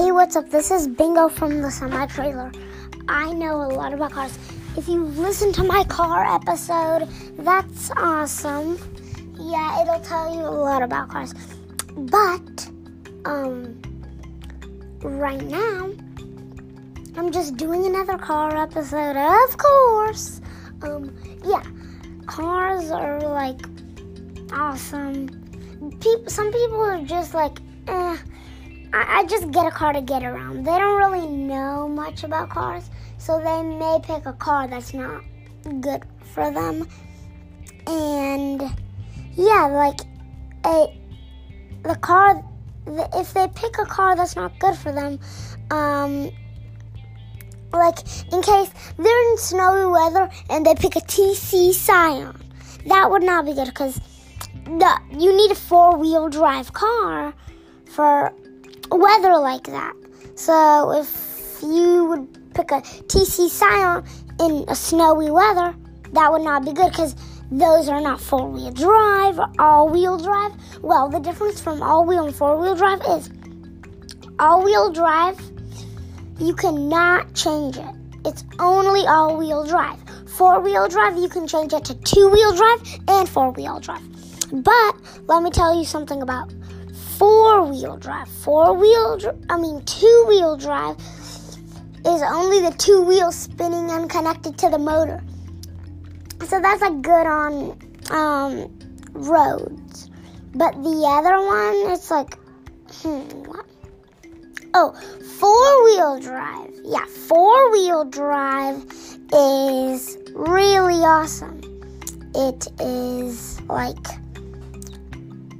Hey, what's up? This is Bingo from the Semi Trailer. I know a lot about cars. If you listen to my car episode, that's awesome. Yeah, it'll tell you a lot about cars. But, um, right now, I'm just doing another car episode, of course. Um, yeah, cars are like awesome. People, some people are just like, eh. I, I just get a car to get around. They don't really know much about cars, so they may pick a car that's not good for them. And yeah, like a the car. If they pick a car that's not good for them, um, like in case they're in snowy weather and they pick a TC Scion, that would not be good because you need a four wheel drive car for weather like that. So if you would pick a TC Scion in a snowy weather, that would not be good because those are not four wheel drive or all wheel drive. Well, the difference from all wheel and four wheel drive is all wheel drive, you cannot change it. It's only all wheel drive. Four wheel drive, you can change it to two wheel drive and four wheel drive. But let me tell you something about four wheel drive. Four wheel, dr- I mean, two wheel drive is only the two wheels spinning unconnected to the motor. So that's like good on um, roads. But the other one, it's like, hmm, what? Oh, four wheel drive. Yeah, four wheel drive is really awesome. It is like,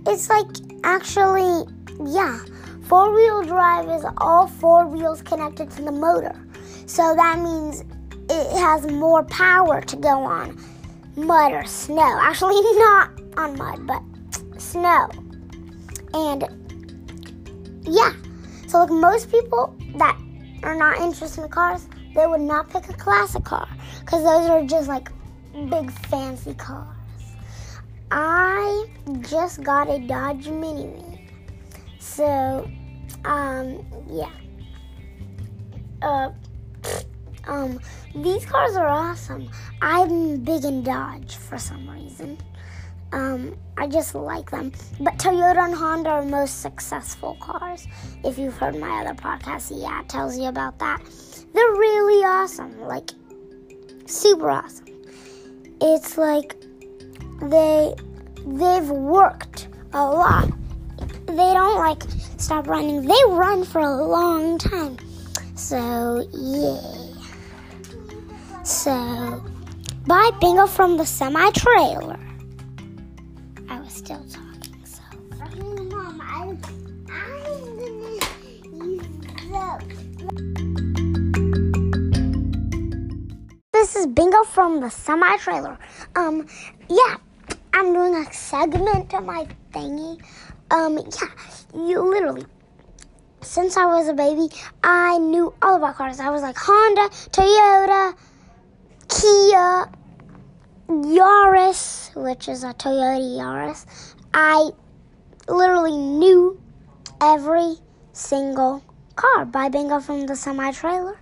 it's like Actually, yeah. Four wheel drive is all four wheels connected to the motor. So that means it has more power to go on mud or snow. Actually, not on mud, but snow. And yeah. So, like most people that are not interested in cars, they would not pick a classic car because those are just like big fancy cars. I just got a Dodge Mini So, um, yeah. Uh, um, these cars are awesome. I'm big in Dodge for some reason. Um, I just like them. But Toyota and Honda are most successful cars. If you've heard my other podcast, yeah, it tells you about that. They're really awesome. Like, super awesome. It's like they they've worked a lot. They don't like stop running. They run for a long time. So yeah. So bye bingo from the semi trailer. I was still talking, so Mom, I, I'm gonna use This is Bingo from the semi trailer. Um, yeah, I'm doing a segment of my thingy. Um, yeah, you literally. Since I was a baby, I knew all about cars. I was like Honda, Toyota, Kia, Yaris, which is a Toyota Yaris. I literally knew every single car by Bingo from the semi trailer.